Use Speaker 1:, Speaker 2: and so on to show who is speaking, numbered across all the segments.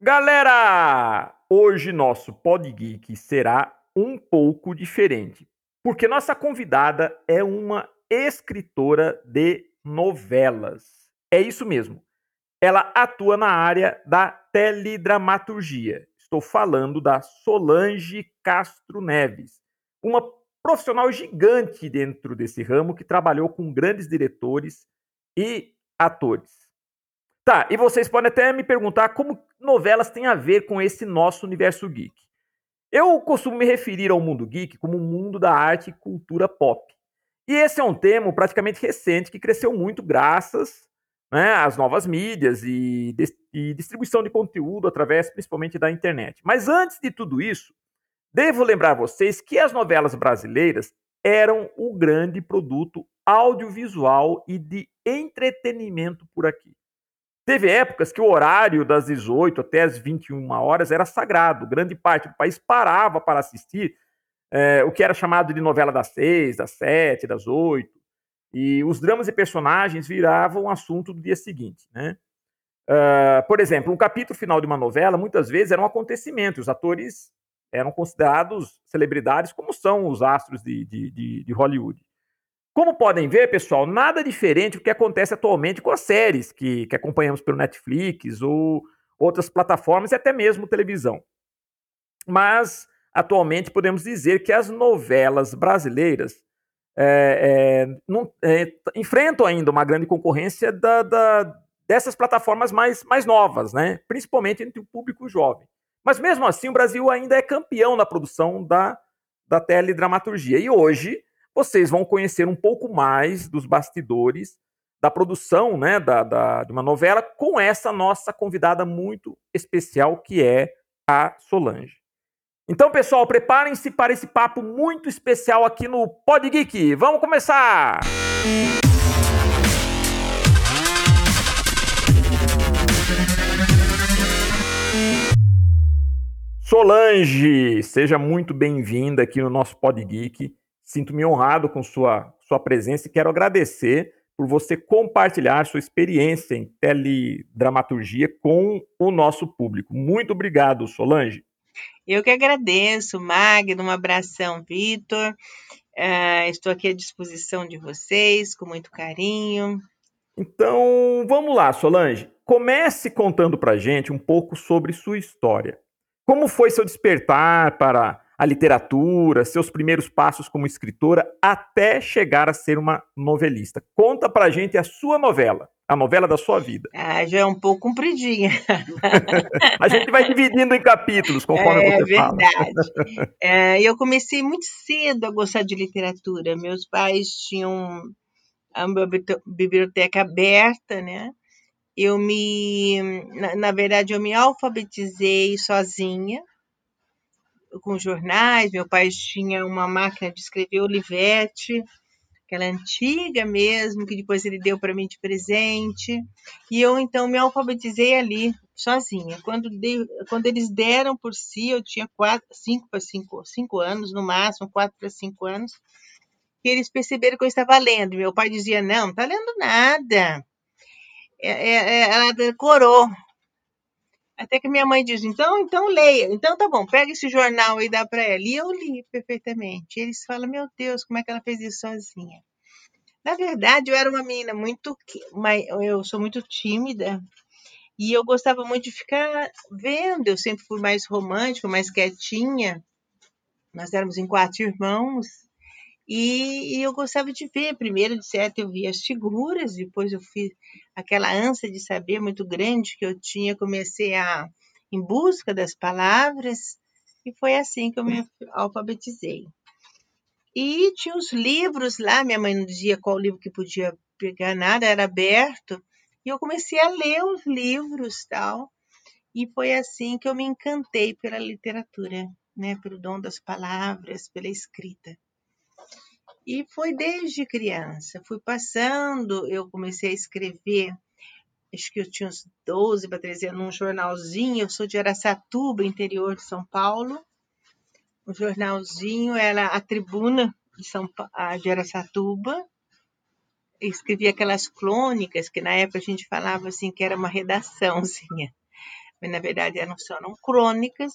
Speaker 1: Galera, hoje nosso Pod Geek será um pouco diferente, porque nossa convidada é uma escritora de novelas. É isso mesmo. Ela atua na área da teledramaturgia. Estou falando da Solange Castro Neves, uma profissional gigante dentro desse ramo que trabalhou com grandes diretores e atores. Tá, e vocês podem até me perguntar como novelas têm a ver com esse nosso universo geek. Eu costumo me referir ao mundo geek como o mundo da arte e cultura pop. E esse é um termo praticamente recente que cresceu muito graças né, às novas mídias e, e distribuição de conteúdo através principalmente da internet. Mas antes de tudo isso, devo lembrar vocês que as novelas brasileiras eram o grande produto audiovisual e de entretenimento por aqui. Teve épocas que o horário das 18 até as 21 horas era sagrado. Grande parte do país parava para assistir é, o que era chamado de novela das seis, das sete, das oito. E os dramas e personagens viravam assunto do dia seguinte. Né? Uh, por exemplo, um capítulo final de uma novela muitas vezes era um acontecimento. Os atores eram considerados celebridades, como são os astros de, de, de, de Hollywood. Como podem ver, pessoal, nada diferente do que acontece atualmente com as séries que, que acompanhamos pelo Netflix ou outras plataformas e até mesmo televisão. Mas, atualmente, podemos dizer que as novelas brasileiras é, é, não, é, enfrentam ainda uma grande concorrência da, da, dessas plataformas mais, mais novas, né? principalmente entre o público jovem. Mas, mesmo assim, o Brasil ainda é campeão na produção da, da teledramaturgia. E hoje vocês vão conhecer um pouco mais dos bastidores da produção né, da, da, de uma novela com essa nossa convidada muito especial, que é a Solange. Então, pessoal, preparem-se para esse papo muito especial aqui no Pod Geek. Vamos começar! Solange, seja muito bem-vinda aqui no nosso Pod Geek. Sinto-me honrado com sua, sua presença e quero agradecer por você compartilhar sua experiência em teledramaturgia com o nosso público. Muito obrigado, Solange.
Speaker 2: Eu que agradeço, Magno, um abração, Vitor. Uh, estou aqui à disposição de vocês, com muito carinho.
Speaker 1: Então, vamos lá, Solange. Comece contando para gente um pouco sobre sua história. Como foi seu despertar para a literatura, seus primeiros passos como escritora, até chegar a ser uma novelista. Conta pra gente a sua novela, a novela da sua vida.
Speaker 2: Ah, já é um pouco compridinha.
Speaker 1: a gente vai dividindo em capítulos, conforme é, você fala.
Speaker 2: É verdade. Eu comecei muito cedo a gostar de literatura. Meus pais tinham uma biblioteca aberta, né? Eu me, na, na verdade, eu me alfabetizei sozinha, com jornais. Meu pai tinha uma máquina de escrever Olivetti, aquela antiga mesmo, que depois ele deu para mim de presente. E eu então me alfabetizei ali, sozinha. Quando, de, quando eles deram por si, eu tinha quatro, cinco para cinco, cinco anos, no máximo, quatro para cinco anos. E eles perceberam que eu estava lendo. Meu pai dizia: Não, não está lendo nada. É, é, é ela decorou. Até que minha mãe diz: então, então leia. Então tá bom, pega esse jornal e dá para ela. E eu li perfeitamente. Eles falam: meu Deus, como é que ela fez isso sozinha? Na verdade, eu era uma menina muito. Eu sou muito tímida. E eu gostava muito de ficar vendo. Eu sempre fui mais romântica, mais quietinha. Nós éramos em quatro irmãos. E, e, eu gostava de ver. Primeiro, de certo, eu via as figuras, depois eu fiz aquela ânsia de saber muito grande que eu tinha, comecei a em busca das palavras, e foi assim que eu me alfabetizei. E tinha os livros lá, minha mãe não dizia qual livro que podia pegar nada, era aberto, e eu comecei a ler os livros tal. E foi assim que eu me encantei pela literatura, né, pelo dom das palavras, pela escrita. E foi desde criança. Fui passando, eu comecei a escrever, acho que eu tinha uns 12 para 13 anos, num jornalzinho. Eu sou de Araçatuba, interior de São Paulo. O jornalzinho era a Tribuna de, São, de Araçatuba. Eu escrevia aquelas crônicas, que na época a gente falava assim que era uma redaçãozinha. mas na verdade eram, eram crônicas,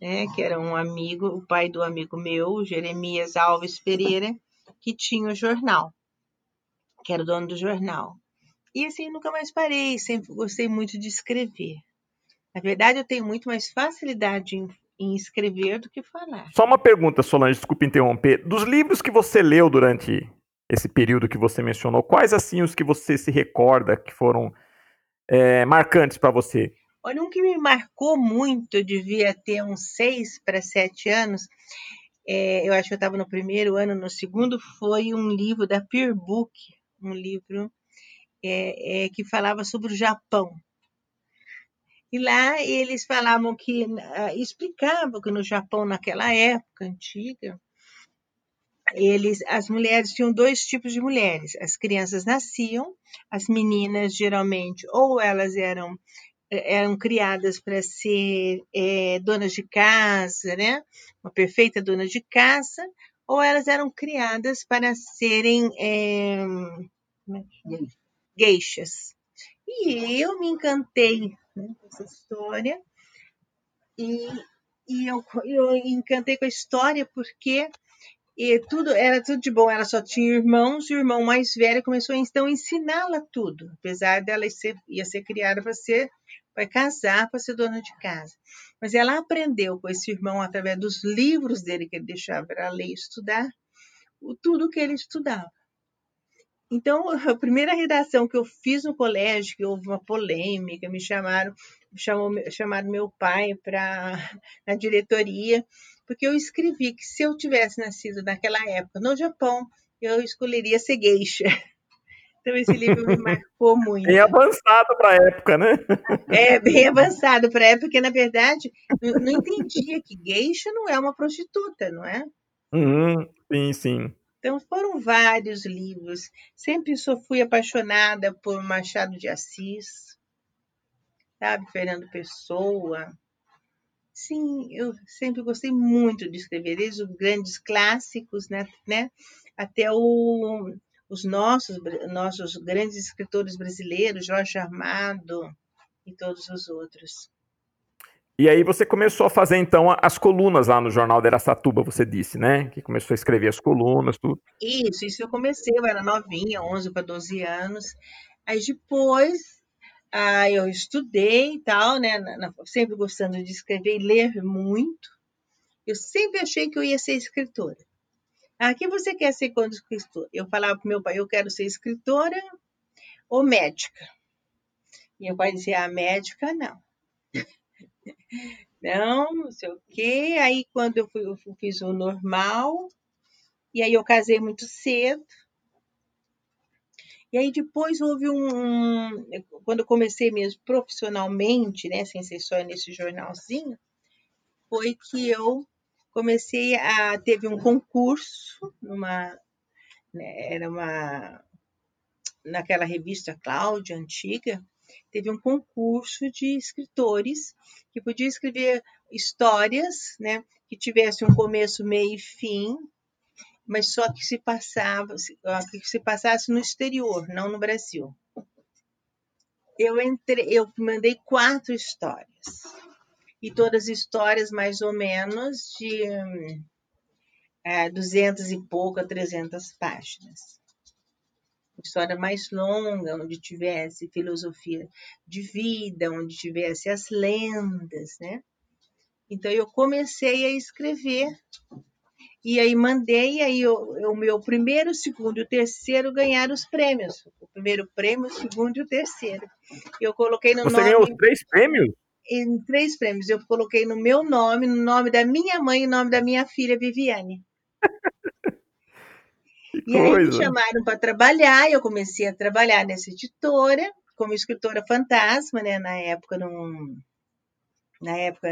Speaker 2: né, que era um amigo, o pai do amigo meu, Jeremias Alves Pereira, que tinha o jornal, que era o dono do jornal. E assim, nunca mais parei, sempre gostei muito de escrever. Na verdade, eu tenho muito mais facilidade em, em escrever do que falar.
Speaker 1: Só uma pergunta, Solange, desculpe interromper. Dos livros que você leu durante esse período que você mencionou, quais assim os que você se recorda que foram é, marcantes para você?
Speaker 2: Olha, um que me marcou muito, eu devia ter uns seis para sete anos, é, eu acho que eu estava no primeiro ano, no segundo, foi um livro da Peer Book, um livro é, é, que falava sobre o Japão. E lá eles falavam que, uh, explicavam que no Japão, naquela época antiga, eles, as mulheres tinham dois tipos de mulheres. As crianças nasciam, as meninas geralmente ou elas eram eram criadas para ser é, donas de casa, né? Uma perfeita dona de casa, ou elas eram criadas para serem é, geixas. E eu me encantei né, com essa história e, e eu, eu encantei com a história porque e tudo era tudo de bom. Ela só tinha irmãos, e o irmão mais velho começou então a ensiná-la tudo, apesar dela ser, ia ser criada para ser para casar, para ser dona de casa. Mas ela aprendeu com esse irmão através dos livros dele que ele deixava para ler e estudar, o, tudo que ele estudava. Então, a primeira redação que eu fiz no colégio, que houve uma polêmica, me chamaram, chamou, chamaram meu pai para na diretoria porque eu escrevi que se eu tivesse nascido naquela época no Japão, eu escolheria ser geisha. Então esse livro me marcou muito.
Speaker 1: Bem avançado para a época, né?
Speaker 2: É, bem avançado para a época, porque na verdade não, não entendia que geisha não é uma prostituta, não é?
Speaker 1: Uhum, sim, sim.
Speaker 2: Então foram vários livros. Sempre só fui apaixonada por Machado de Assis, sabe? Fernando Pessoa. Sim, eu sempre gostei muito de escrever, desde os grandes clássicos, né, né até o, os nossos, nossos grandes escritores brasileiros, Jorge Armado e todos os outros.
Speaker 1: E aí você começou a fazer então as colunas lá no jornal de Aracatuba, você disse, né? Que começou a escrever as colunas, tudo.
Speaker 2: Isso, isso eu comecei, eu era novinha, 11 para 12 anos. Aí depois ah, eu estudei e tal, né? sempre gostando de escrever e ler muito. Eu sempre achei que eu ia ser escritora. Ah, que você quer ser quando escritora? Eu falava para meu pai, eu quero ser escritora ou médica. E meu pai dizia, ah, médica não. não, não sei o quê. Aí quando eu, fui, eu fiz o normal, e aí eu casei muito cedo. E aí depois houve um, quando eu comecei mesmo profissionalmente, né, sem ser só nesse jornalzinho, foi que eu comecei a teve um concurso numa né, era uma naquela revista Cláudia antiga, teve um concurso de escritores que podia escrever histórias, né, que tivesse um começo, meio e fim, mas só que se passava, que se passasse no exterior, não no Brasil. Eu entrei, eu mandei quatro histórias e todas histórias mais ou menos de é, 200 e pouco a 300 páginas. História mais longa, onde tivesse filosofia de vida, onde tivesse as lendas, né? Então eu comecei a escrever e aí mandei, e aí o, o meu primeiro, o segundo e o terceiro ganharam os prêmios. O primeiro prêmio, o segundo e o terceiro. Eu coloquei no
Speaker 1: Você
Speaker 2: nome.
Speaker 1: Você ganhou os três prêmios?
Speaker 2: Em três prêmios. Eu coloquei no meu nome, no nome da minha mãe e no nome da minha filha, Viviane. e aí me chamaram para trabalhar, e eu comecei a trabalhar nessa editora, como escritora fantasma, né? Na época, num na época,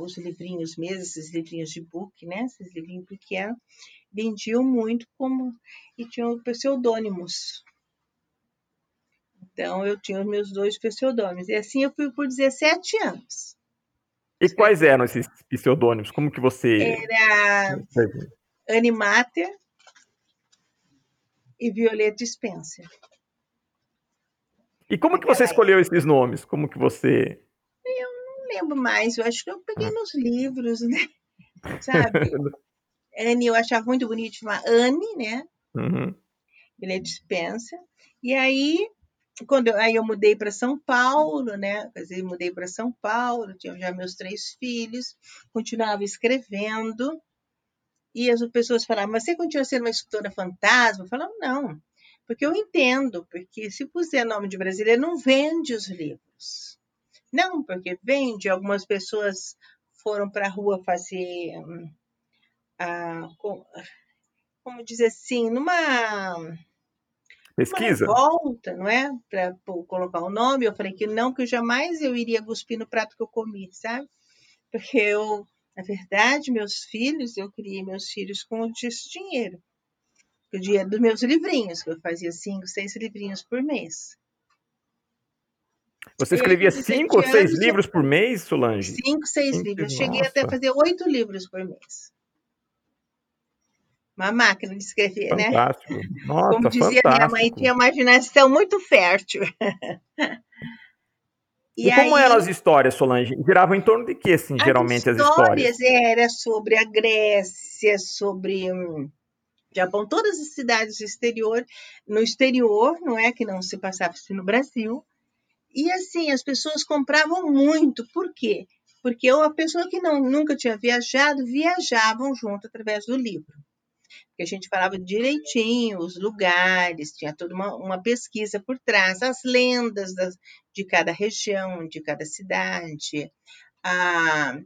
Speaker 2: os livrinhos mesmo, esses livrinhos de book, né? Esses livrinhos pequenos, vendiam muito como e tinham pseudônimos. Então, eu tinha os meus dois pseudônimos. E assim eu fui por 17 anos.
Speaker 1: E quais eram esses pseudônimos? Como que você...
Speaker 2: Era Animater e Violeta Spencer.
Speaker 1: E como que você escolheu esses nomes? Como que você
Speaker 2: lembro mais, eu acho que eu peguei hum. nos livros, né? Sabe? Anne, eu achava muito bonito chamar Anne, né? Uhum. Ele é dispensa. E aí, quando eu, aí eu mudei para São Paulo, né? Quer dizer, mudei para São Paulo, tinha já meus três filhos, continuava escrevendo. E as pessoas falavam, mas você continua sendo uma escritora fantasma? Eu falava, não, porque eu entendo, porque se puser nome de brasileiro, não vende os livros. Não, porque vende, algumas pessoas foram para a rua fazer, ah, como dizer assim, numa
Speaker 1: pesquisa
Speaker 2: uma volta, não é, para colocar o nome. Eu falei que não, que jamais eu iria cuspir no prato que eu comi, sabe? Porque eu na verdade, meus filhos, eu criei meus filhos com esse dinheiro. O dinheiro dos meus livrinhos, que eu fazia cinco, seis livrinhos por mês.
Speaker 1: Você escrevia cinco ou seis livros por mês, Solange?
Speaker 2: Cinco, seis cinco, livros. Cheguei até a fazer oito livros por mês. Uma máquina de escrever,
Speaker 1: fantástico.
Speaker 2: né?
Speaker 1: Nossa,
Speaker 2: Como dizia
Speaker 1: fantástico.
Speaker 2: minha mãe, tinha imaginação muito fértil.
Speaker 1: E, e como eram as histórias, Solange? Giravam em torno de que, assim, as geralmente as histórias?
Speaker 2: Era sobre a Grécia, sobre hum, Japão, todas as cidades do exterior, no exterior, não é que não se passava assim no Brasil. E assim, as pessoas compravam muito. Por quê? Porque a pessoa que não, nunca tinha viajado, viajavam junto através do livro que a gente falava direitinho os lugares, tinha toda uma, uma pesquisa por trás, as lendas das, de cada região, de cada cidade, a,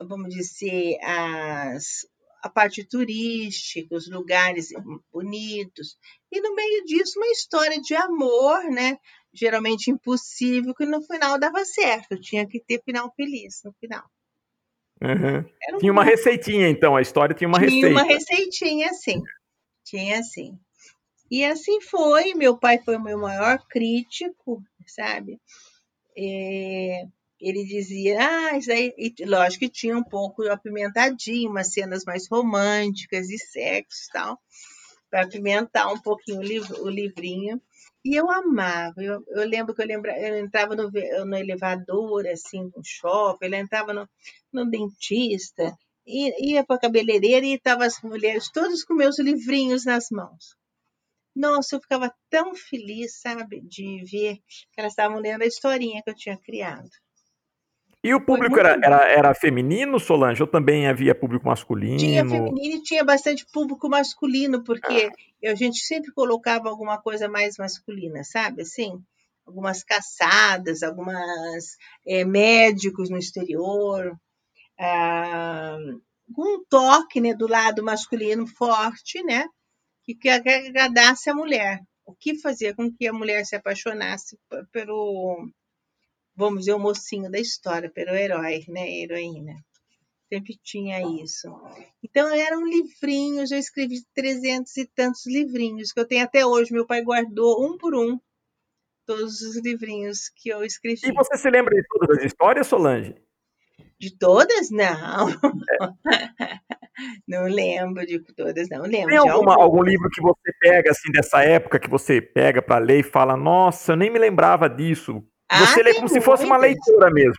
Speaker 2: vamos dizer, as, a parte turística, os lugares bonitos, e no meio disso uma história de amor, né? Geralmente impossível, que no final dava certo, tinha que ter final feliz no final.
Speaker 1: Uhum. Um tinha uma receitinha, então, a história tinha uma
Speaker 2: tinha
Speaker 1: receita.
Speaker 2: Tinha uma receitinha, sim. Tinha sim. E assim foi. Meu pai foi o meu maior crítico, sabe? É, ele dizia, ah, isso aí. E, lógico que tinha um pouco apimentadinho, umas cenas mais românticas e sexo e tal, para apimentar um pouquinho o, o livrinho. E eu amava. Eu, eu lembro que eu, lembra, eu entrava no, no elevador, assim, no shopping, eu entrava no, no dentista, ia para a cabeleireira e estavam as mulheres todas com meus livrinhos nas mãos. Nossa, eu ficava tão feliz, sabe, de ver que elas estavam lendo a historinha que eu tinha criado.
Speaker 1: E o público era, era, era, feminino, Solange, ou também havia público masculino?
Speaker 2: Tinha feminino e tinha bastante público masculino, porque ah. a gente sempre colocava alguma coisa mais masculina, sabe? Assim, algumas caçadas, algumas é, médicos no exterior, ah, um toque né, do lado masculino forte, né? Que, que agradasse a mulher. O que fazia com que a mulher se apaixonasse pelo vamos dizer, o mocinho da história, pelo herói, né, heroína. Sempre tinha isso. Então eram livrinhos, eu escrevi trezentos e tantos livrinhos que eu tenho até hoje. Meu pai guardou um por um todos os livrinhos que eu escrevi.
Speaker 1: E você se lembra de todas as histórias, Solange?
Speaker 2: De todas? Não. É. não lembro de todas, não lembro.
Speaker 1: Tem alguma, algum livro que você pega assim dessa época que você pega para ler e fala: "Nossa, eu nem me lembrava disso". Ah, Você lê como muitas. se fosse uma leitura mesmo.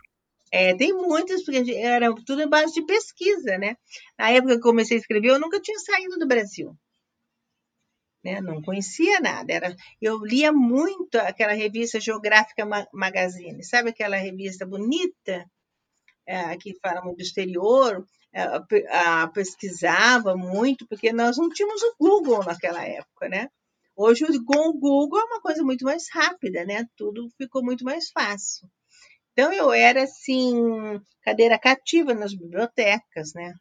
Speaker 2: É, tem muitas, porque era tudo em base de pesquisa, né? Na época que eu comecei a escrever, eu nunca tinha saído do Brasil. Né? Não conhecia nada. Era, eu lia muito aquela revista Geográfica Magazine, sabe aquela revista bonita, é, que fala muito do exterior? É, a, a, pesquisava muito, porque nós não tínhamos o Google naquela época, né? Hoje, com o Google, é uma coisa muito mais rápida, né? Tudo ficou muito mais fácil. Então, eu era, assim, cadeira cativa nas bibliotecas, né?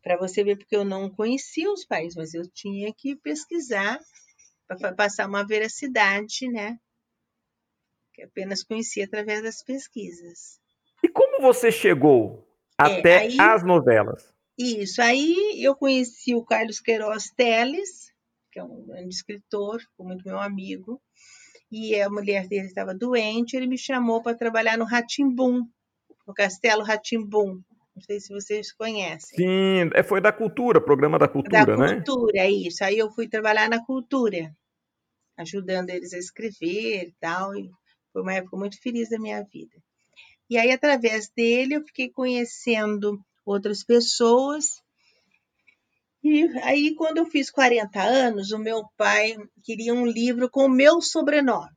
Speaker 2: Para você ver, porque eu não conhecia os países, mas eu tinha que pesquisar para passar uma veracidade, né? Que apenas conhecia através das pesquisas.
Speaker 1: E como você chegou é, até aí, as novelas?
Speaker 2: Isso, aí eu conheci o Carlos Queiroz Teles, que é um grande escritor, muito meu amigo, e a mulher dele estava doente, ele me chamou para trabalhar no Ratimbum, no Castelo Ratimbum. Não sei se vocês conhecem.
Speaker 1: Sim, é, foi da cultura, programa da cultura,
Speaker 2: da
Speaker 1: né?
Speaker 2: Da cultura, é isso. Aí eu fui trabalhar na cultura, ajudando eles a escrever e tal. E foi uma época muito feliz da minha vida. E aí, através dele, eu fiquei conhecendo outras pessoas. E aí, quando eu fiz 40 anos, o meu pai queria um livro com o meu sobrenome.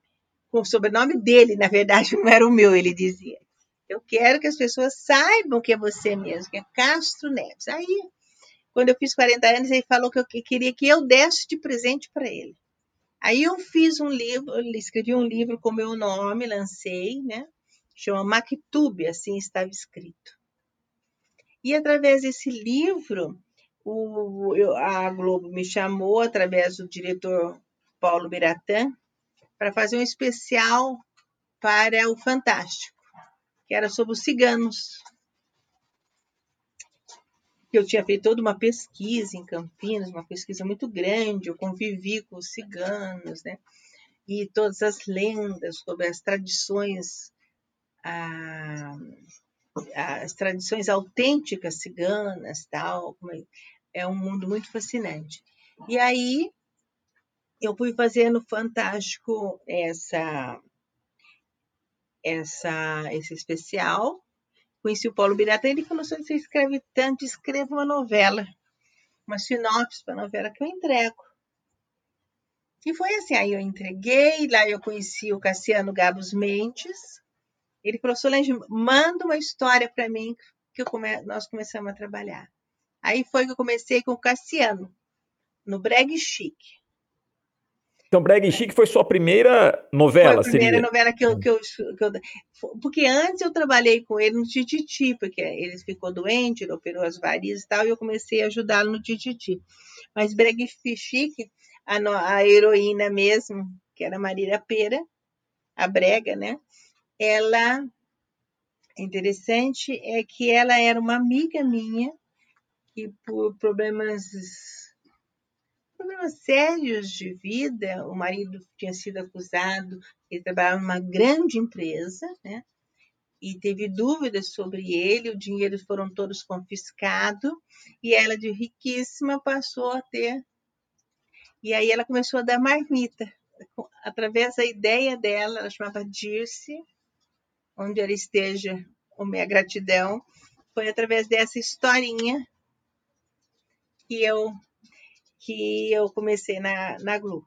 Speaker 2: Com o sobrenome dele, na verdade, não era o meu, ele dizia. Eu quero que as pessoas saibam que é você mesmo, que é Castro Neves. Aí, quando eu fiz 40 anos, ele falou que eu queria que eu desse de presente para ele. Aí eu fiz um livro, escrevi um livro com meu nome, lancei, né? Chama Mactube, assim estava escrito. E através desse livro, o, a Globo me chamou, através do diretor Paulo Biratã, para fazer um especial para o Fantástico que era sobre os ciganos. Eu tinha feito toda uma pesquisa em Campinas, uma pesquisa muito grande, eu convivi com os ciganos, né? E todas as lendas sobre as tradições, ah, as tradições autênticas ciganas, tal, é, é um mundo muito fascinante. E aí eu fui fazendo fantástico essa essa, esse especial. Conheci o Paulo Birata, ele falou: se você escreve tanto, escreva uma novela, uma sinopse para a novela que eu entrego. E foi assim, aí eu entreguei, lá eu conheci o Cassiano Gabos Mendes. Ele falou, Solange, manda uma história para mim que come... nós começamos a trabalhar. Aí foi que eu comecei com o Cassiano, no Breg Chique.
Speaker 1: Então, Brega Chique foi sua primeira novela,
Speaker 2: Foi a primeira seria? novela que eu, que, eu, que eu, Porque antes eu trabalhei com ele no Tititi, porque ele ficou doente, ele operou as varizes e tal, e eu comecei a ajudá-lo no Tititi. Mas Brega Chique, a, a heroína mesmo, que era Marília Pera, a Brega, né? Ela... Interessante é que ela era uma amiga minha e por problemas problemas sérios de vida. O marido tinha sido acusado, ele trabalhava numa grande empresa, né? E teve dúvidas sobre ele, o dinheiro foram todos confiscados, e ela, de riquíssima, passou a ter. E aí ela começou a dar marmita. Através da ideia dela, ela chamava Dirce, onde ela esteja, a minha gratidão, foi através dessa historinha que eu que eu comecei na, na Globo.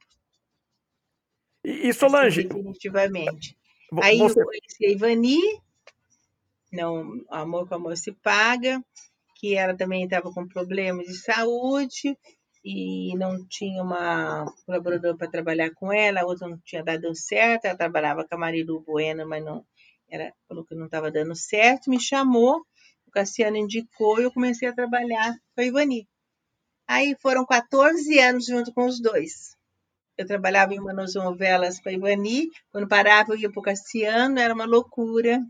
Speaker 1: E, e Solange?
Speaker 2: Assim, definitivamente. Aí você... eu conheci a Ivani, não, Amor com Amor se Paga, que ela também estava com problemas de saúde e não tinha uma colaboradora para trabalhar com ela, a outra não tinha dado certo, ela trabalhava com a Marilu Bueno, mas não, era, falou que não estava dando certo, me chamou, o Cassiano indicou e eu comecei a trabalhar com a Ivani. Aí foram 14 anos junto com os dois. Eu trabalhava em uma das novelas com a Ivani, quando parava eu ia para o Cassiano, era uma loucura,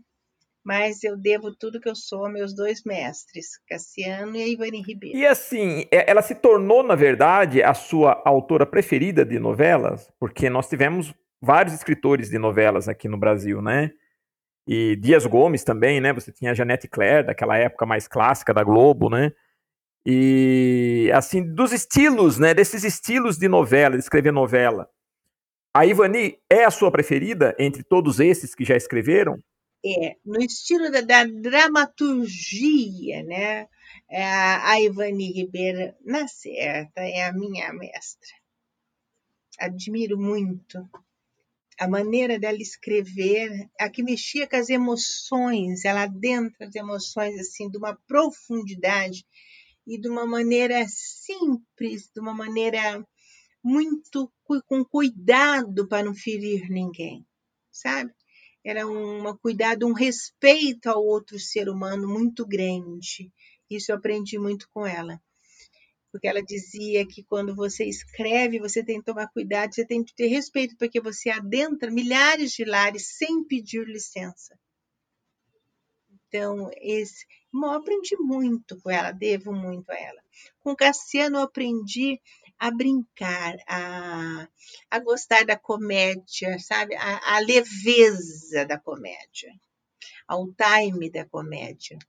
Speaker 2: mas eu devo tudo que eu sou a meus dois mestres, Cassiano e a Ivani Ribeiro.
Speaker 1: E assim, é, ela se tornou, na verdade, a sua autora preferida de novelas? Porque nós tivemos vários escritores de novelas aqui no Brasil, né? E Dias Gomes também, né? Você tinha a Janete Claire, daquela época mais clássica da Globo, né? E assim, dos estilos, né? Desses estilos de novela, de escrever novela. A Ivani é a sua preferida entre todos esses que já escreveram?
Speaker 2: É, no estilo da, da dramaturgia, né? É, a Ivani Ribeiro, na certa, é a minha mestra. Admiro muito a maneira dela escrever, a que mexia com as emoções, ela adentra as emoções assim de uma profundidade e de uma maneira simples, de uma maneira muito com cuidado para não ferir ninguém, sabe? Era um cuidado, um respeito ao outro ser humano muito grande. Isso eu aprendi muito com ela. Porque ela dizia que quando você escreve, você tem que tomar cuidado, você tem que ter respeito, porque você adentra milhares de lares sem pedir licença. Então, esse, eu aprendi muito com ela, devo muito a ela. Com Cassiano, eu aprendi a brincar, a, a gostar da comédia, sabe? A, a leveza da comédia, ao time da comédia.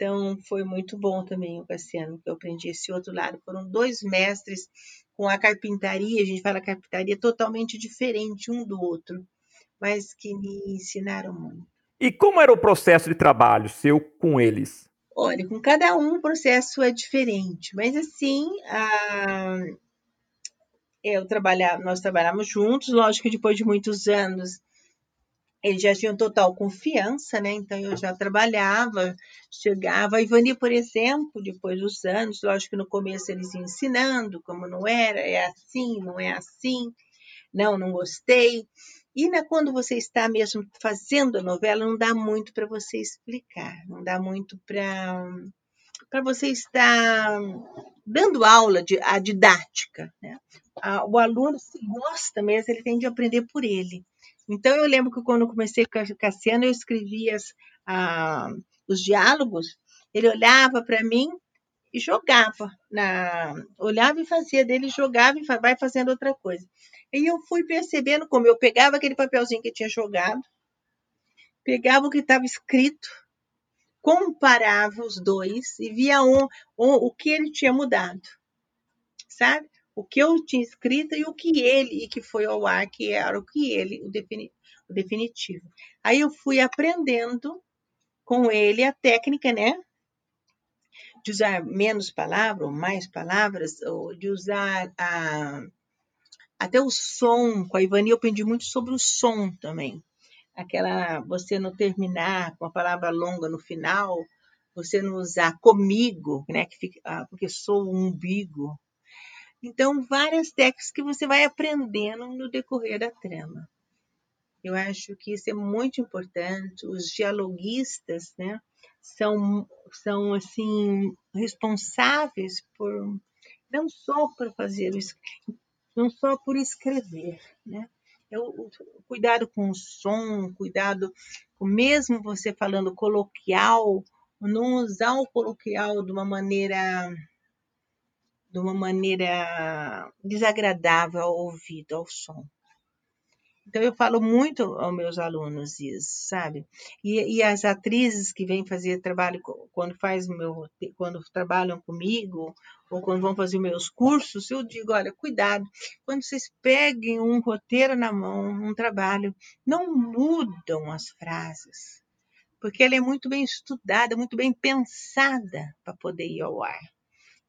Speaker 2: Então, foi muito bom também o Cassiano, que eu aprendi esse outro lado. Foram dois mestres com a carpintaria, a gente fala carpintaria totalmente diferente um do outro, mas que me ensinaram muito.
Speaker 1: E como era o processo de trabalho seu com eles?
Speaker 2: Olha, com cada um o processo é diferente, mas assim, a... eu trabalhava, nós trabalhamos juntos, lógico que depois de muitos anos eles já tinham total confiança, né? Então eu já trabalhava, chegava. A Ivani, por exemplo, depois dos anos, lógico que no começo eles ensinando como não era, é assim, não é assim, não, não gostei. E né, quando você está mesmo fazendo a novela, não dá muito para você explicar, não dá muito para para você estar dando aula de a didática. Né? O aluno, se gosta mesmo, ele tem de aprender por ele. Então, eu lembro que quando comecei com a Cassiano, eu escrevia as, os diálogos, ele olhava para mim e jogava. Na, olhava e fazia dele, jogava e vai fazendo outra coisa. E eu fui percebendo como eu pegava aquele papelzinho que tinha jogado, pegava o que estava escrito, comparava os dois e via um, um, o que ele tinha mudado, sabe? O que eu tinha escrito e o que ele, e que foi ao ar, que era o que ele, o, defini, o definitivo. Aí eu fui aprendendo com ele a técnica, né? De usar menos palavras, ou mais palavras, ou de usar a, até o som. Com a Ivani eu aprendi muito sobre o som também. Aquela, você não terminar com a palavra longa no final, você não usar comigo, né? Que fica, ah, porque sou o umbigo, então, várias técnicas que você vai aprendendo no decorrer da trama. Eu acho que isso é muito importante. Os dialoguistas, né, são, são assim responsáveis por não só por fazer não só por escrever, né? Eu, cuidado com o som, cuidado com mesmo você falando coloquial, não usar o coloquial de uma maneira de uma maneira desagradável ao ouvido, ao som. Então eu falo muito aos meus alunos isso, sabe? E, e as atrizes que vêm fazer trabalho quando faz meu quando trabalham comigo ou quando vão fazer meus cursos, eu digo, olha, cuidado, quando vocês peguem um roteiro na mão, um trabalho, não mudam as frases, porque ela é muito bem estudada, muito bem pensada para poder ir ao ar.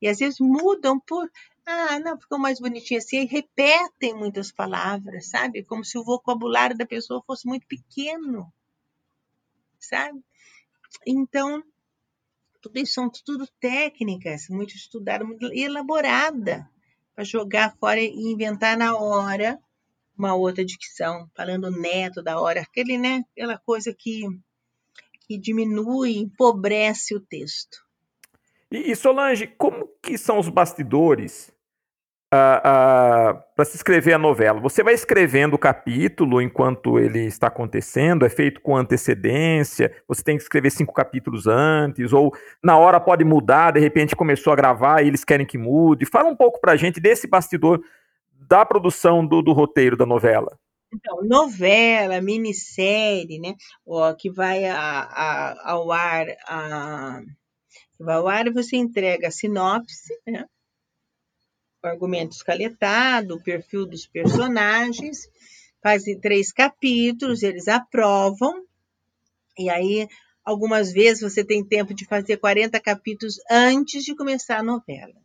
Speaker 2: E às vezes mudam por. Ah, não, ficou mais bonitinho assim. E repetem muitas palavras, sabe? Como se o vocabulário da pessoa fosse muito pequeno, sabe? Então, tudo isso são tudo técnicas muito estudadas, muito elaboradas, para jogar fora e inventar na hora uma outra dicção, falando neto da hora, aquele, né, aquela coisa que, que diminui, empobrece o texto.
Speaker 1: E, e Solange, como que são os bastidores uh, uh, para se escrever a novela? Você vai escrevendo o capítulo enquanto ele está acontecendo? É feito com antecedência? Você tem que escrever cinco capítulos antes? Ou na hora pode mudar, de repente começou a gravar e eles querem que mude? Fala um pouco para gente desse bastidor da produção do, do roteiro da novela.
Speaker 2: Então, novela, minissérie, né? Ó, que vai a, a, ao ar a, Valar você entrega a sinopse, né? o argumento escaletado, o perfil dos personagens, faz três capítulos, eles aprovam, e aí algumas vezes você tem tempo de fazer 40 capítulos antes de começar a novela.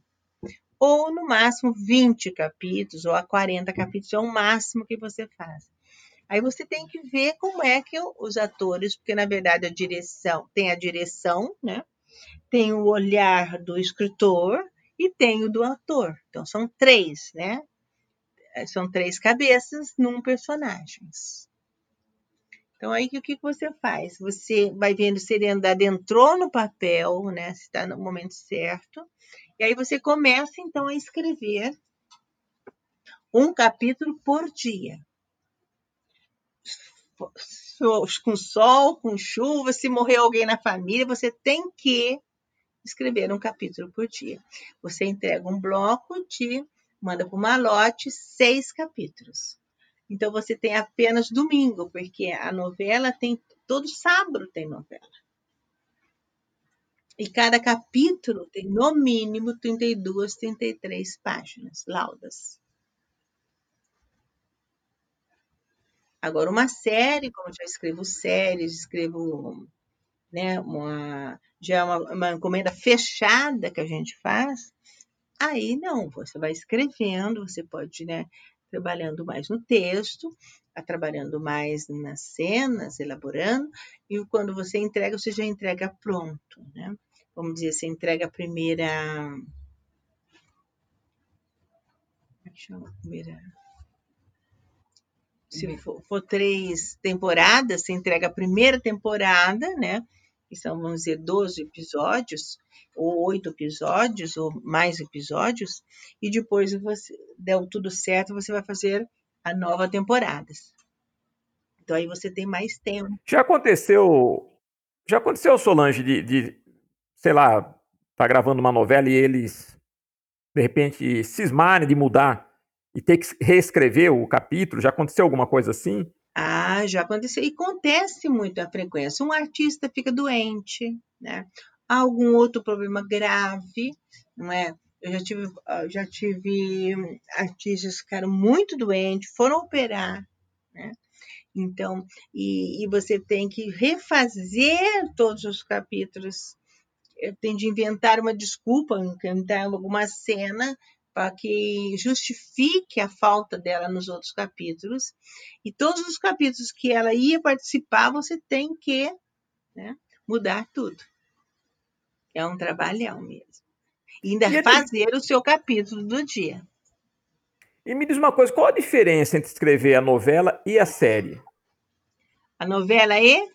Speaker 2: Ou no máximo 20 capítulos, ou a 40 capítulos, é o máximo que você faz. Aí você tem que ver como é que os atores, porque na verdade a direção tem a direção, né? Tem o olhar do escritor e tem o do ator. Então são três, né? São três cabeças num personagem. Então aí o que você faz? Você vai vendo se ele adentrou no papel, né? Se está no momento certo. E aí você começa então a escrever um capítulo por dia com sol, com chuva, se morrer alguém na família, você tem que escrever um capítulo por dia. Você entrega um bloco de, manda para o malote, seis capítulos. Então você tem apenas domingo, porque a novela tem, todo sábado tem novela. E cada capítulo tem no mínimo 32, 33 páginas, laudas. Agora, uma série, como eu já escrevo séries, escrevo né, uma, já é uma, uma encomenda fechada que a gente faz, aí não, você vai escrevendo, você pode, né, trabalhando mais no texto, tá trabalhando mais nas cenas, elaborando, e quando você entrega, você já entrega pronto, né? Vamos dizer, você entrega a primeira. Como é chama a primeira? Se for, for três temporadas, você entrega a primeira temporada, né? Que são, vamos dizer, 12 episódios, ou oito episódios, ou mais episódios, e depois você deu tudo certo, você vai fazer a nova temporada. Então aí você tem mais tempo.
Speaker 1: Já aconteceu, já aconteceu, Solange, de, de sei lá, tá gravando uma novela e eles de repente cismarem de mudar e ter que reescrever o capítulo? Já aconteceu alguma coisa assim?
Speaker 2: Ah, já aconteceu. E acontece muito a frequência. Um artista fica doente, né? Algum outro problema grave, não é? Eu já tive, ah, já tive artistas que ficaram muito doentes, foram operar, né? Então, e, e você tem que refazer todos os capítulos. Tem de inventar uma desculpa, inventar alguma cena que justifique a falta dela nos outros capítulos. E todos os capítulos que ela ia participar, você tem que né, mudar tudo. É um trabalhão mesmo. E ainda e fazer o seu capítulo do dia.
Speaker 1: E me diz uma coisa, qual a diferença entre escrever a novela e a série?
Speaker 2: A novela e?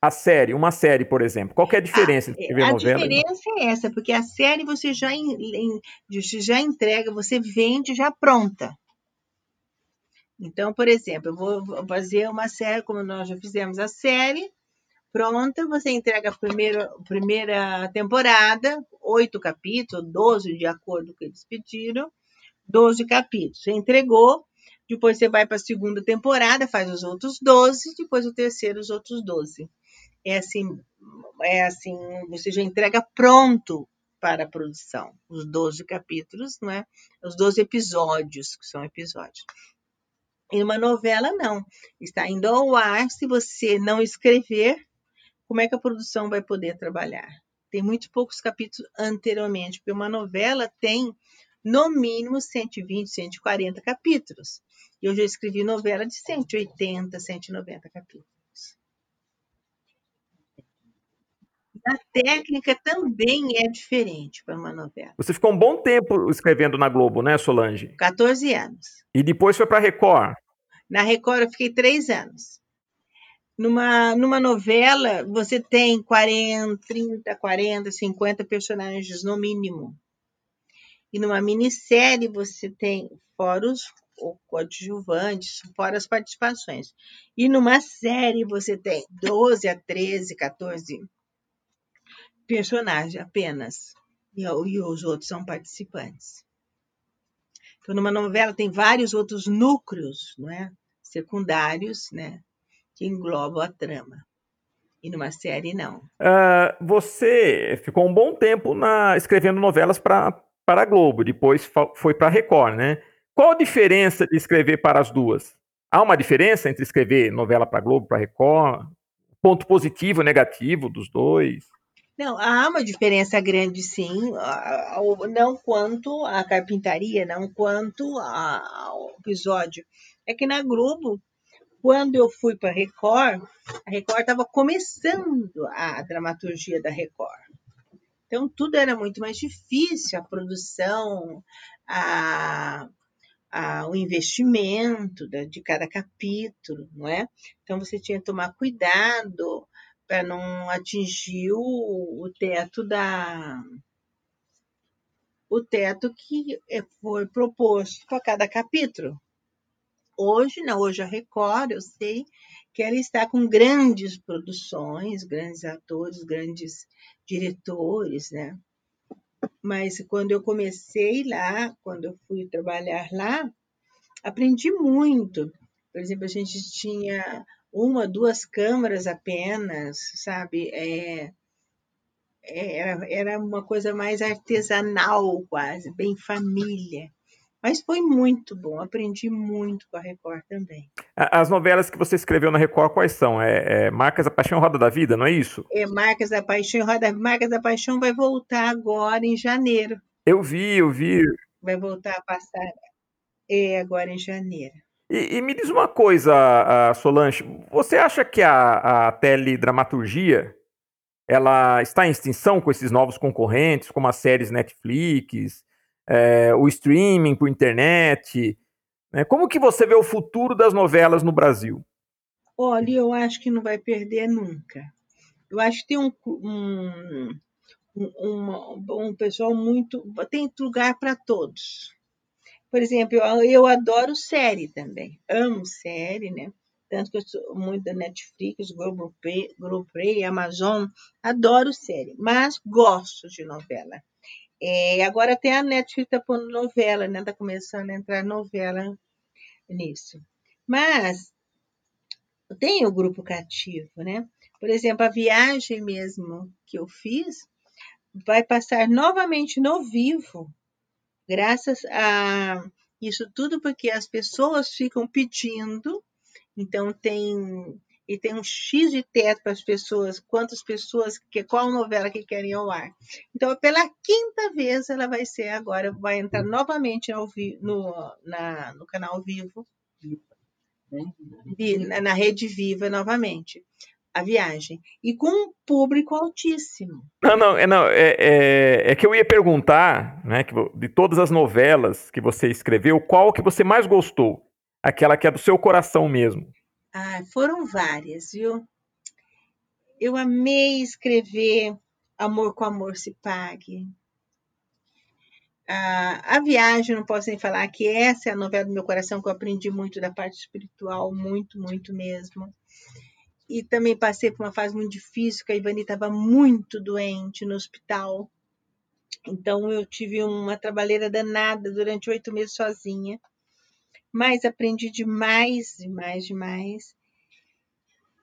Speaker 1: A série, uma série, por exemplo. Qual é a diferença entre escrever a, a novela?
Speaker 2: A diferença e... é essa, porque a série você já, você já entrega, você vende já pronta. Então, por exemplo, eu vou fazer uma série, como nós já fizemos a série, pronta, você entrega a primeira, primeira temporada, oito capítulos, doze, de acordo com o que eles pediram, doze capítulos. Você entregou, depois você vai para a segunda temporada, faz os outros doze, depois o terceiro, os outros doze. É assim, é assim, você já entrega pronto para a produção, os 12 capítulos, não é? Os 12 episódios, que são episódios. Em uma novela, não. Está indo ao ar, se você não escrever, como é que a produção vai poder trabalhar? Tem muito poucos capítulos anteriormente, porque uma novela tem no mínimo 120, 140 capítulos. E eu já escrevi novela de 180, 190 capítulos. A técnica também é diferente para uma novela.
Speaker 1: Você ficou um bom tempo escrevendo na Globo, né, Solange?
Speaker 2: 14 anos.
Speaker 1: E depois foi para a Record?
Speaker 2: Na Record eu fiquei três anos. Numa, numa novela, você tem 40, 30, 40, 50 personagens no mínimo. E numa minissérie, você tem fora os coadjuvantes, fora as participações. E numa série, você tem 12 a 13, 14 personagens apenas. E, e os outros são participantes. Então, numa novela, tem vários outros núcleos não é? secundários, né? que englobam a trama. E numa série, não.
Speaker 1: Uh, você ficou um bom tempo na, escrevendo novelas para a Globo, depois foi para a Record, né? Qual a diferença de escrever para as duas? Há uma diferença entre escrever novela para Globo, para Record? Ponto positivo, negativo dos dois?
Speaker 2: Não, há uma diferença grande, sim, não quanto a carpintaria, não quanto ao episódio. É que na Globo quando eu fui para a Record, a Record estava começando a dramaturgia da Record. Então, tudo era muito mais difícil, a produção, a, a, o investimento de cada capítulo, não é? Então, você tinha que tomar cuidado para não atingir o, teto da o teto que foi proposto para cada capítulo. Hoje, não, hoje a Record, eu sei que ela está com grandes produções, grandes atores, grandes diretores, né? Mas quando eu comecei lá, quando eu fui trabalhar lá, aprendi muito. Por exemplo, a gente tinha uma, duas câmaras apenas, sabe? É, é era, era uma coisa mais artesanal, quase, bem família. Mas foi muito bom, aprendi muito com a Record também.
Speaker 1: As novelas que você escreveu na Record, quais são? É, é Marcas da Paixão Roda da Vida, não é isso?
Speaker 2: É Marcas da Paixão Roda Marcas da Paixão vai voltar agora em janeiro.
Speaker 1: Eu vi, eu vi.
Speaker 2: Vai voltar a passar é, agora em janeiro.
Speaker 1: E, e me diz uma coisa, Solange, você acha que a, a teledramaturgia ela está em extinção com esses novos concorrentes, como as séries Netflix, é, o streaming por internet? Né? Como que você vê o futuro das novelas no Brasil?
Speaker 2: Olha, eu acho que não vai perder nunca. Eu acho que tem um, um, um, um pessoal muito. Tem lugar para todos. Por exemplo, eu, eu adoro série também. Amo série, né? Tanto que eu sou muito da Netflix, Globoplay, Amazon. Adoro série, mas gosto de novela. É, agora até a Netflix está pondo novela, né? Está começando a entrar novela nisso. Mas tem o grupo cativo, né? Por exemplo, a viagem mesmo que eu fiz vai passar novamente no vivo, graças a isso tudo porque as pessoas ficam pedindo, então tem e tem um X de teto para as pessoas, quantas pessoas, que, qual novela que querem ao ar. Então, pela quinta vez, ela vai ser agora, vai entrar novamente no, no, na, no canal Vivo, na, na Rede Viva novamente a viagem e com um público altíssimo.
Speaker 1: Não, não, é, não é, é, é, que eu ia perguntar, né, que, de todas as novelas que você escreveu, qual que você mais gostou? Aquela que é do seu coração mesmo.
Speaker 2: Ah, foram várias, viu? Eu amei escrever Amor com Amor se Pague. Ah, a viagem, não posso nem falar que essa é a novela do meu coração que eu aprendi muito da parte espiritual, muito, muito mesmo. E também passei por uma fase muito difícil, que a Ivani estava muito doente no hospital. Então eu tive uma trabalheira danada durante oito meses sozinha mas aprendi demais, demais, demais.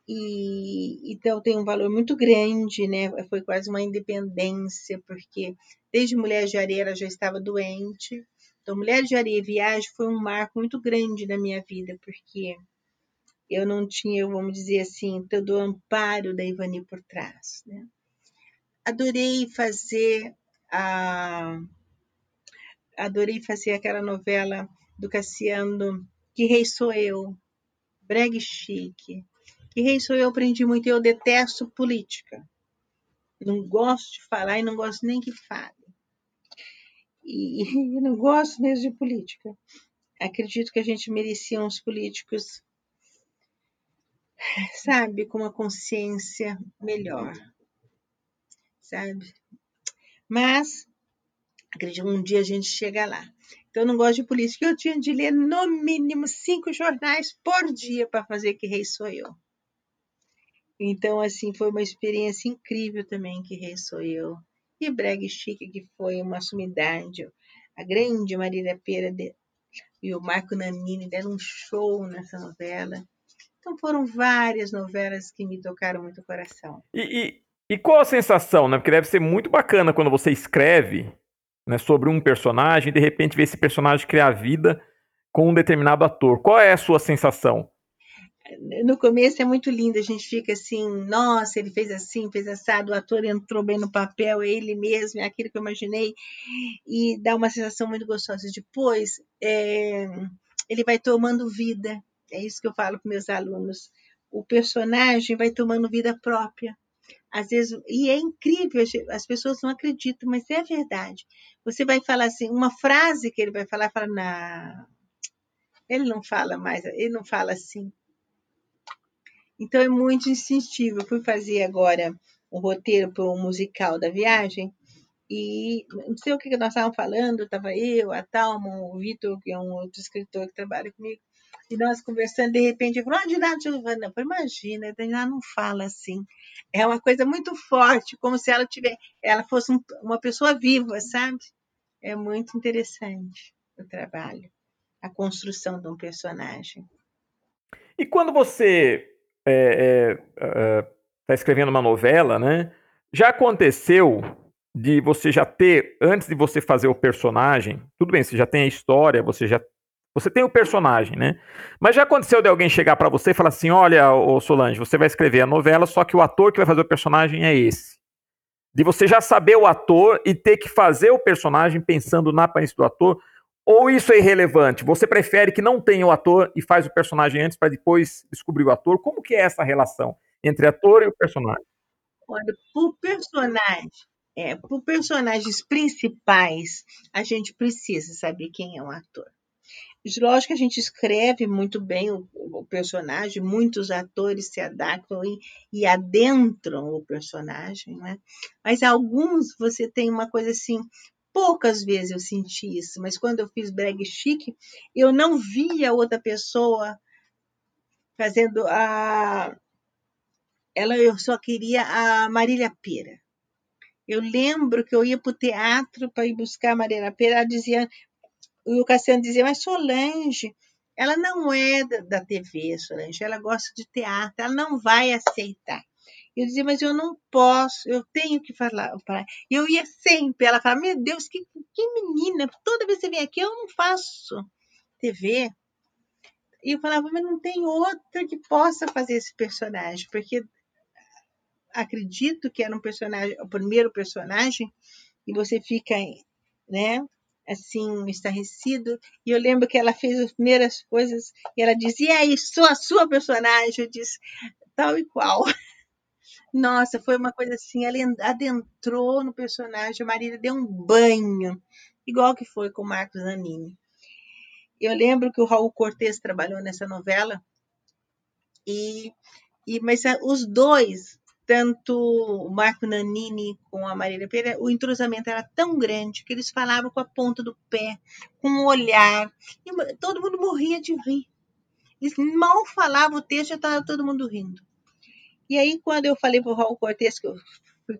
Speaker 2: E então tem um valor muito grande, né? Foi quase uma independência, porque desde Mulher de Areia ela já estava doente. Então, Mulher de Areia e Viagem foi um marco muito grande na minha vida, porque eu não tinha, vamos dizer assim, todo o amparo da Ivani por trás, né? Adorei fazer a adorei fazer aquela novela do Cassiano, Que Rei Sou Eu, Breg Chique. Que Rei Sou Eu aprendi muito, eu detesto política. Não gosto de falar e não gosto nem que fale. E, e não gosto mesmo de política. Acredito que a gente merecia uns políticos, sabe, com uma consciência melhor, sabe? Mas acredito um dia a gente chega lá. Então, eu não gosto de política. Eu tinha de ler no mínimo cinco jornais por dia para fazer Que Rei Sou Eu. Então, assim, foi uma experiência incrível também Que Rei Sou Eu. E Breg Chique, que foi uma sumidade. A grande Marília Pera de... e o Marco Nanini deram um show nessa novela. Então, foram várias novelas que me tocaram muito o coração.
Speaker 1: E, e, e qual a sensação, né? Porque deve ser muito bacana quando você escreve né, sobre um personagem e de repente ver esse personagem criar vida com um determinado ator. Qual é a sua sensação?
Speaker 2: No começo é muito lindo, a gente fica assim, nossa, ele fez assim, fez assado, o ator entrou bem no papel, é ele mesmo, é aquilo que eu imaginei, e dá uma sensação muito gostosa. Depois, é, ele vai tomando vida, é isso que eu falo para meus alunos. O personagem vai tomando vida própria. Às vezes, e é incrível, as pessoas não acreditam, mas é verdade. Você vai falar assim, uma frase que ele vai falar, fala, não, ele não fala mais, ele não fala assim. Então é muito instintivo. Eu fui fazer agora um roteiro para o musical da viagem e não sei o que nós estávamos falando, estava eu, a Talma, o Vitor, que é um outro escritor que trabalha comigo, e nós conversando, de repente, eu falei, onde Dina Giovana? Eu falei, imagina, a não fala assim. É uma coisa muito forte, como se ela tivesse, ela fosse um, uma pessoa viva, sabe? É muito interessante o trabalho, a construção de um personagem.
Speaker 1: E quando você está é, é, é, tá escrevendo uma novela, né? Já aconteceu de você já ter, antes de você fazer o personagem, tudo bem, você já tem a história, você já você tem o personagem, né? Mas já aconteceu de alguém chegar para você e falar assim: olha, ô Solange, você vai escrever a novela, só que o ator que vai fazer o personagem é esse. De você já saber o ator e ter que fazer o personagem pensando na aparência do ator, ou isso é irrelevante? Você prefere que não tenha o ator e faz o personagem antes para depois descobrir o ator? Como que é essa relação entre ator e o personagem?
Speaker 2: Olha, por personagem, é, por personagens principais, a gente precisa saber quem é o ator. Lógico que a gente escreve muito bem o, o personagem, muitos atores se adaptam e, e, adentram o personagem, né? Mas alguns você tem uma coisa assim, poucas vezes eu senti isso, mas quando eu fiz brag chique, eu não via outra pessoa fazendo a ela eu só queria a Marília Pera. Eu lembro que eu ia para o teatro para ir buscar a Marília Pera, ela dizia, o Cassiano dizia, mas Solange, ela não é da, da TV, Solange, ela gosta de teatro, ela não vai aceitar. Eu dizia, mas eu não posso, eu tenho que falar. Eu ia sempre, ela falava, meu Deus, que, que menina, toda vez que você vem aqui eu não faço TV. E eu falava, mas não tem outra que possa fazer esse personagem, porque acredito que era um personagem, o primeiro personagem, e você fica, né, assim, estarrecido. E eu lembro que ela fez as primeiras coisas e ela dizia: e aí, sou a sua personagem. Eu disse: tal e qual. Nossa, foi uma coisa assim, ela adentrou no personagem, a Marília deu um banho, igual que foi com o Marcos Zanini. Eu lembro que o Raul Cortez trabalhou nessa novela, e, e mas os dois tanto o Marco Nanini com a Marília Pereira, o entrosamento era tão grande que eles falavam com a ponta do pé, com o olhar, e todo mundo morria de rir. Eles mal falavam o texto, já estava todo mundo rindo. E aí, quando eu falei para o Raul Cortez, que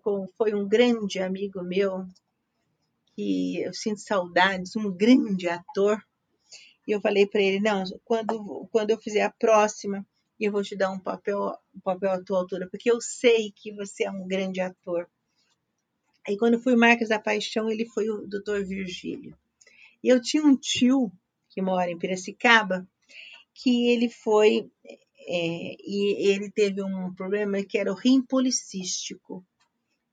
Speaker 2: com, foi um grande amigo meu, que eu sinto saudades, um grande ator, e eu falei para ele, não, quando, quando eu fizer a próxima, e eu vou te dar um papel, um papel à tua altura, porque eu sei que você é um grande ator. Aí quando fui Marcos da Paixão, ele foi o Dr. Virgílio. E eu tinha um tio que mora em Piracicaba, que ele foi é, e ele teve um problema que era o rim policístico. Não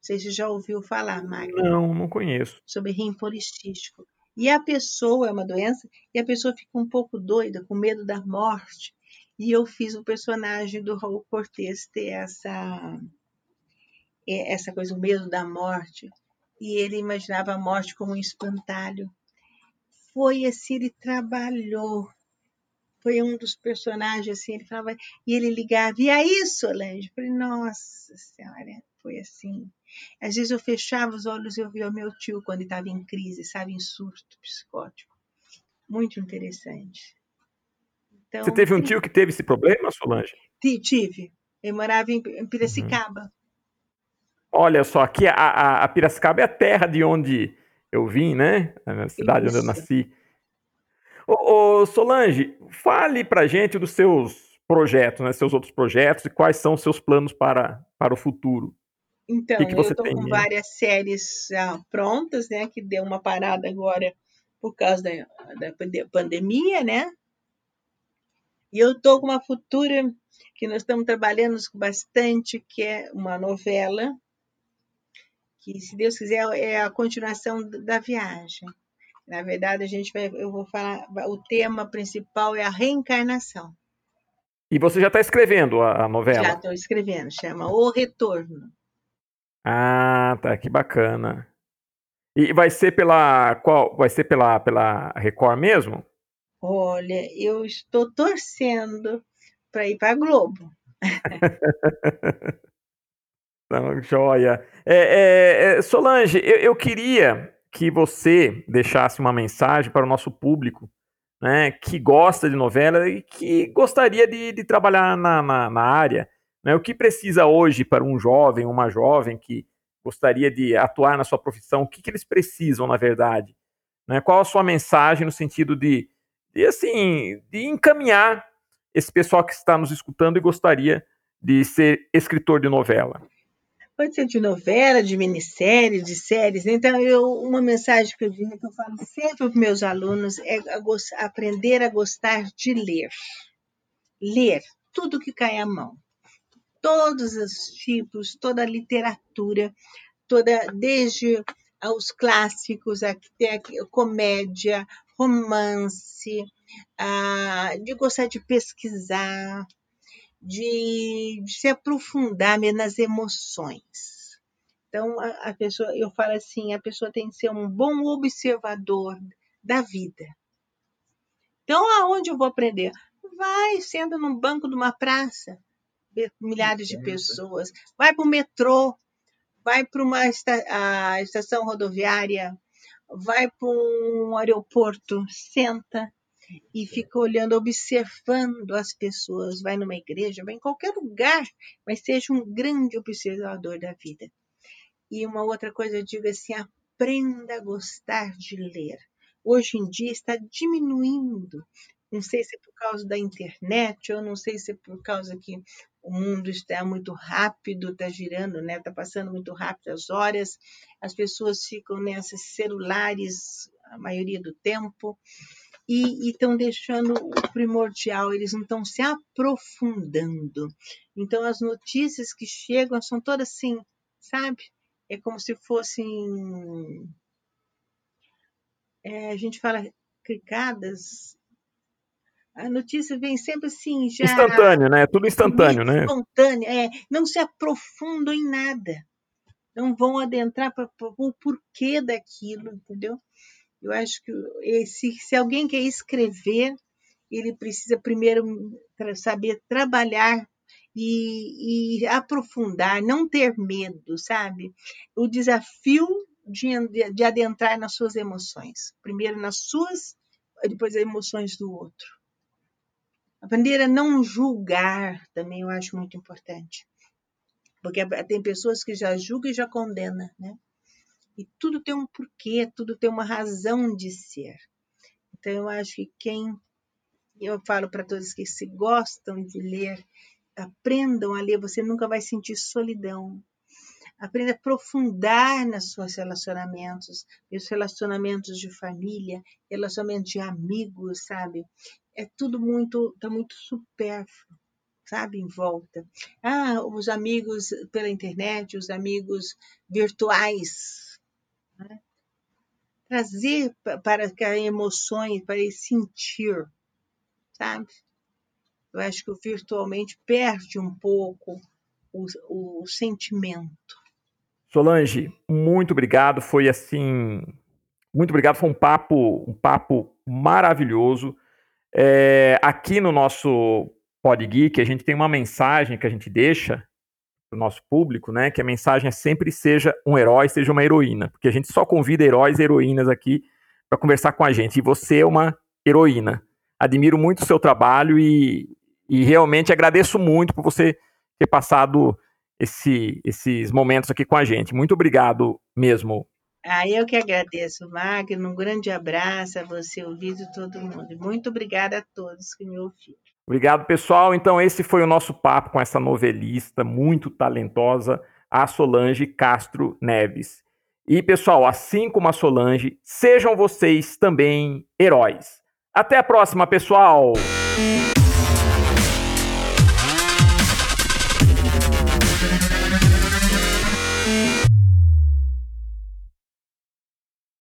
Speaker 2: sei se você já ouviu falar, Marcos.
Speaker 1: Não, não conheço.
Speaker 2: Sobre rim policístico. E a pessoa, é uma doença, e a pessoa fica um pouco doida, com medo da morte. E eu fiz o personagem do Raul Cortez ter essa, é, essa coisa, o medo da morte. E ele imaginava a morte como um espantalho. Foi assim, ele trabalhou. Foi um dos personagens, assim, ele falava, e ele ligava, e aí, Solange? Eu falei, nossa senhora, foi assim. Às vezes eu fechava os olhos e eu via o meu tio quando estava em crise, sabe, em surto psicótico. Muito interessante.
Speaker 1: Então, Você teve um tio que teve esse problema, Solange?
Speaker 2: Tive. Eu morava em Piracicaba. Uhum.
Speaker 1: Olha só, aqui a, a, a, Piracicaba é a terra de onde eu vim, né? A cidade Isso. onde eu nasci. Ô, ô, Solange, fale pra gente dos seus projetos, né? Seus outros projetos e quais são os seus planos para, para o futuro.
Speaker 2: Então, que que eu estou com várias séries já prontas, né? Que deu uma parada agora por causa da, da pandemia, né? E eu estou com uma futura que nós estamos trabalhando bastante, que é uma novela, que, se Deus quiser, é a continuação da viagem. Na verdade, a gente vai, eu vou falar, o tema principal é a reencarnação.
Speaker 1: E você já está escrevendo a, a novela?
Speaker 2: Já estou escrevendo, chama O Retorno.
Speaker 1: Ah, tá, que bacana. E vai ser pela qual? Vai ser pela pela Record mesmo?
Speaker 2: Olha, eu estou torcendo para ir para Globo.
Speaker 1: Não, joia. É, é, é, Solange, eu, eu, queria que você deixasse uma mensagem para o nosso público, né, que gosta de novela e que gostaria de, de trabalhar na, na, na área. Né, o que precisa hoje para um jovem, uma jovem que gostaria de atuar na sua profissão? O que, que eles precisam, na verdade? Né, qual a sua mensagem no sentido de de assim, de encaminhar esse pessoal que está nos escutando e gostaria de ser escritor de novela.
Speaker 2: Pode ser de novela, de minissérie, de séries. Então, eu, uma mensagem que eu digo, que eu falo sempre para os meus alunos, é a aprender a gostar de ler. Ler tudo que cai à mão. Todos os tipos, toda a literatura, toda, desde os clássicos, até comédia, romance, ah, de gostar de pesquisar, de, de se aprofundar nas emoções. Então, a, a, pessoa, eu falo assim, a pessoa tem que ser um bom observador da vida. Então, aonde eu vou aprender? Vai, senta num banco de uma praça, milhares de pessoas. Vai para o metrô, vai para uma esta, a estação rodoviária, vai para um aeroporto, senta, e fica olhando, observando as pessoas, vai numa igreja, vai em qualquer lugar, mas seja um grande observador da vida. E uma outra coisa, eu digo assim, aprenda a gostar de ler. Hoje em dia está diminuindo. Não sei se é por causa da internet, ou não sei se é por causa que o mundo está muito rápido, está girando, né? Está passando muito rápido as horas, as pessoas ficam nesses celulares a maioria do tempo e estão deixando o primordial, eles não estão se aprofundando. Então, as notícias que chegam são todas assim, sabe? É como se fossem. É, a gente fala clicadas. A notícia vem sempre assim, já.
Speaker 1: Instantâneo, né? Tudo instantâneo, né?
Speaker 2: Espontâneo, é. Não se aprofundam em nada. Não vão adentrar para o porquê daquilo, entendeu? Eu acho que esse, se alguém quer escrever, ele precisa primeiro saber trabalhar e, e, aprofundar, não ter medo, sabe? O desafio de, de adentrar nas suas emoções. Primeiro nas suas, depois as emoções do outro. Aprender a não julgar também eu acho muito importante. Porque tem pessoas que já julgam e já condenam, né? E tudo tem um porquê, tudo tem uma razão de ser. Então, eu acho que quem. Eu falo para todos que se gostam de ler, aprendam a ler, você nunca vai sentir solidão. Aprenda a aprofundar nos seus relacionamentos, nos relacionamentos de família, relacionamentos de amigos, sabe? É tudo muito, tá muito supérfluo, sabe? Em volta. Ah, os amigos pela internet, os amigos virtuais, né? Trazer para as emoções, para ele sentir, sabe? Eu acho que virtualmente perde um pouco o, o sentimento.
Speaker 1: Solange, muito obrigado. Foi assim, muito obrigado. Foi um papo, um papo maravilhoso. É, aqui no nosso Pod Geek, a gente tem uma mensagem que a gente deixa para o nosso público, né? Que a mensagem é sempre seja um herói, seja uma heroína, porque a gente só convida heróis e heroínas aqui para conversar com a gente. E você é uma heroína. Admiro muito o seu trabalho e, e realmente agradeço muito por você ter passado esse, esses momentos aqui com a gente. Muito obrigado mesmo.
Speaker 2: Ah, eu que agradeço, Magno. Um grande abraço a você, ouvido todo mundo. Muito obrigada a todos que me ouviram.
Speaker 1: Obrigado, pessoal. Então, esse foi o nosso papo com essa novelista muito talentosa, a Solange Castro Neves. E, pessoal, assim como a Solange, sejam vocês também heróis. Até a próxima, pessoal!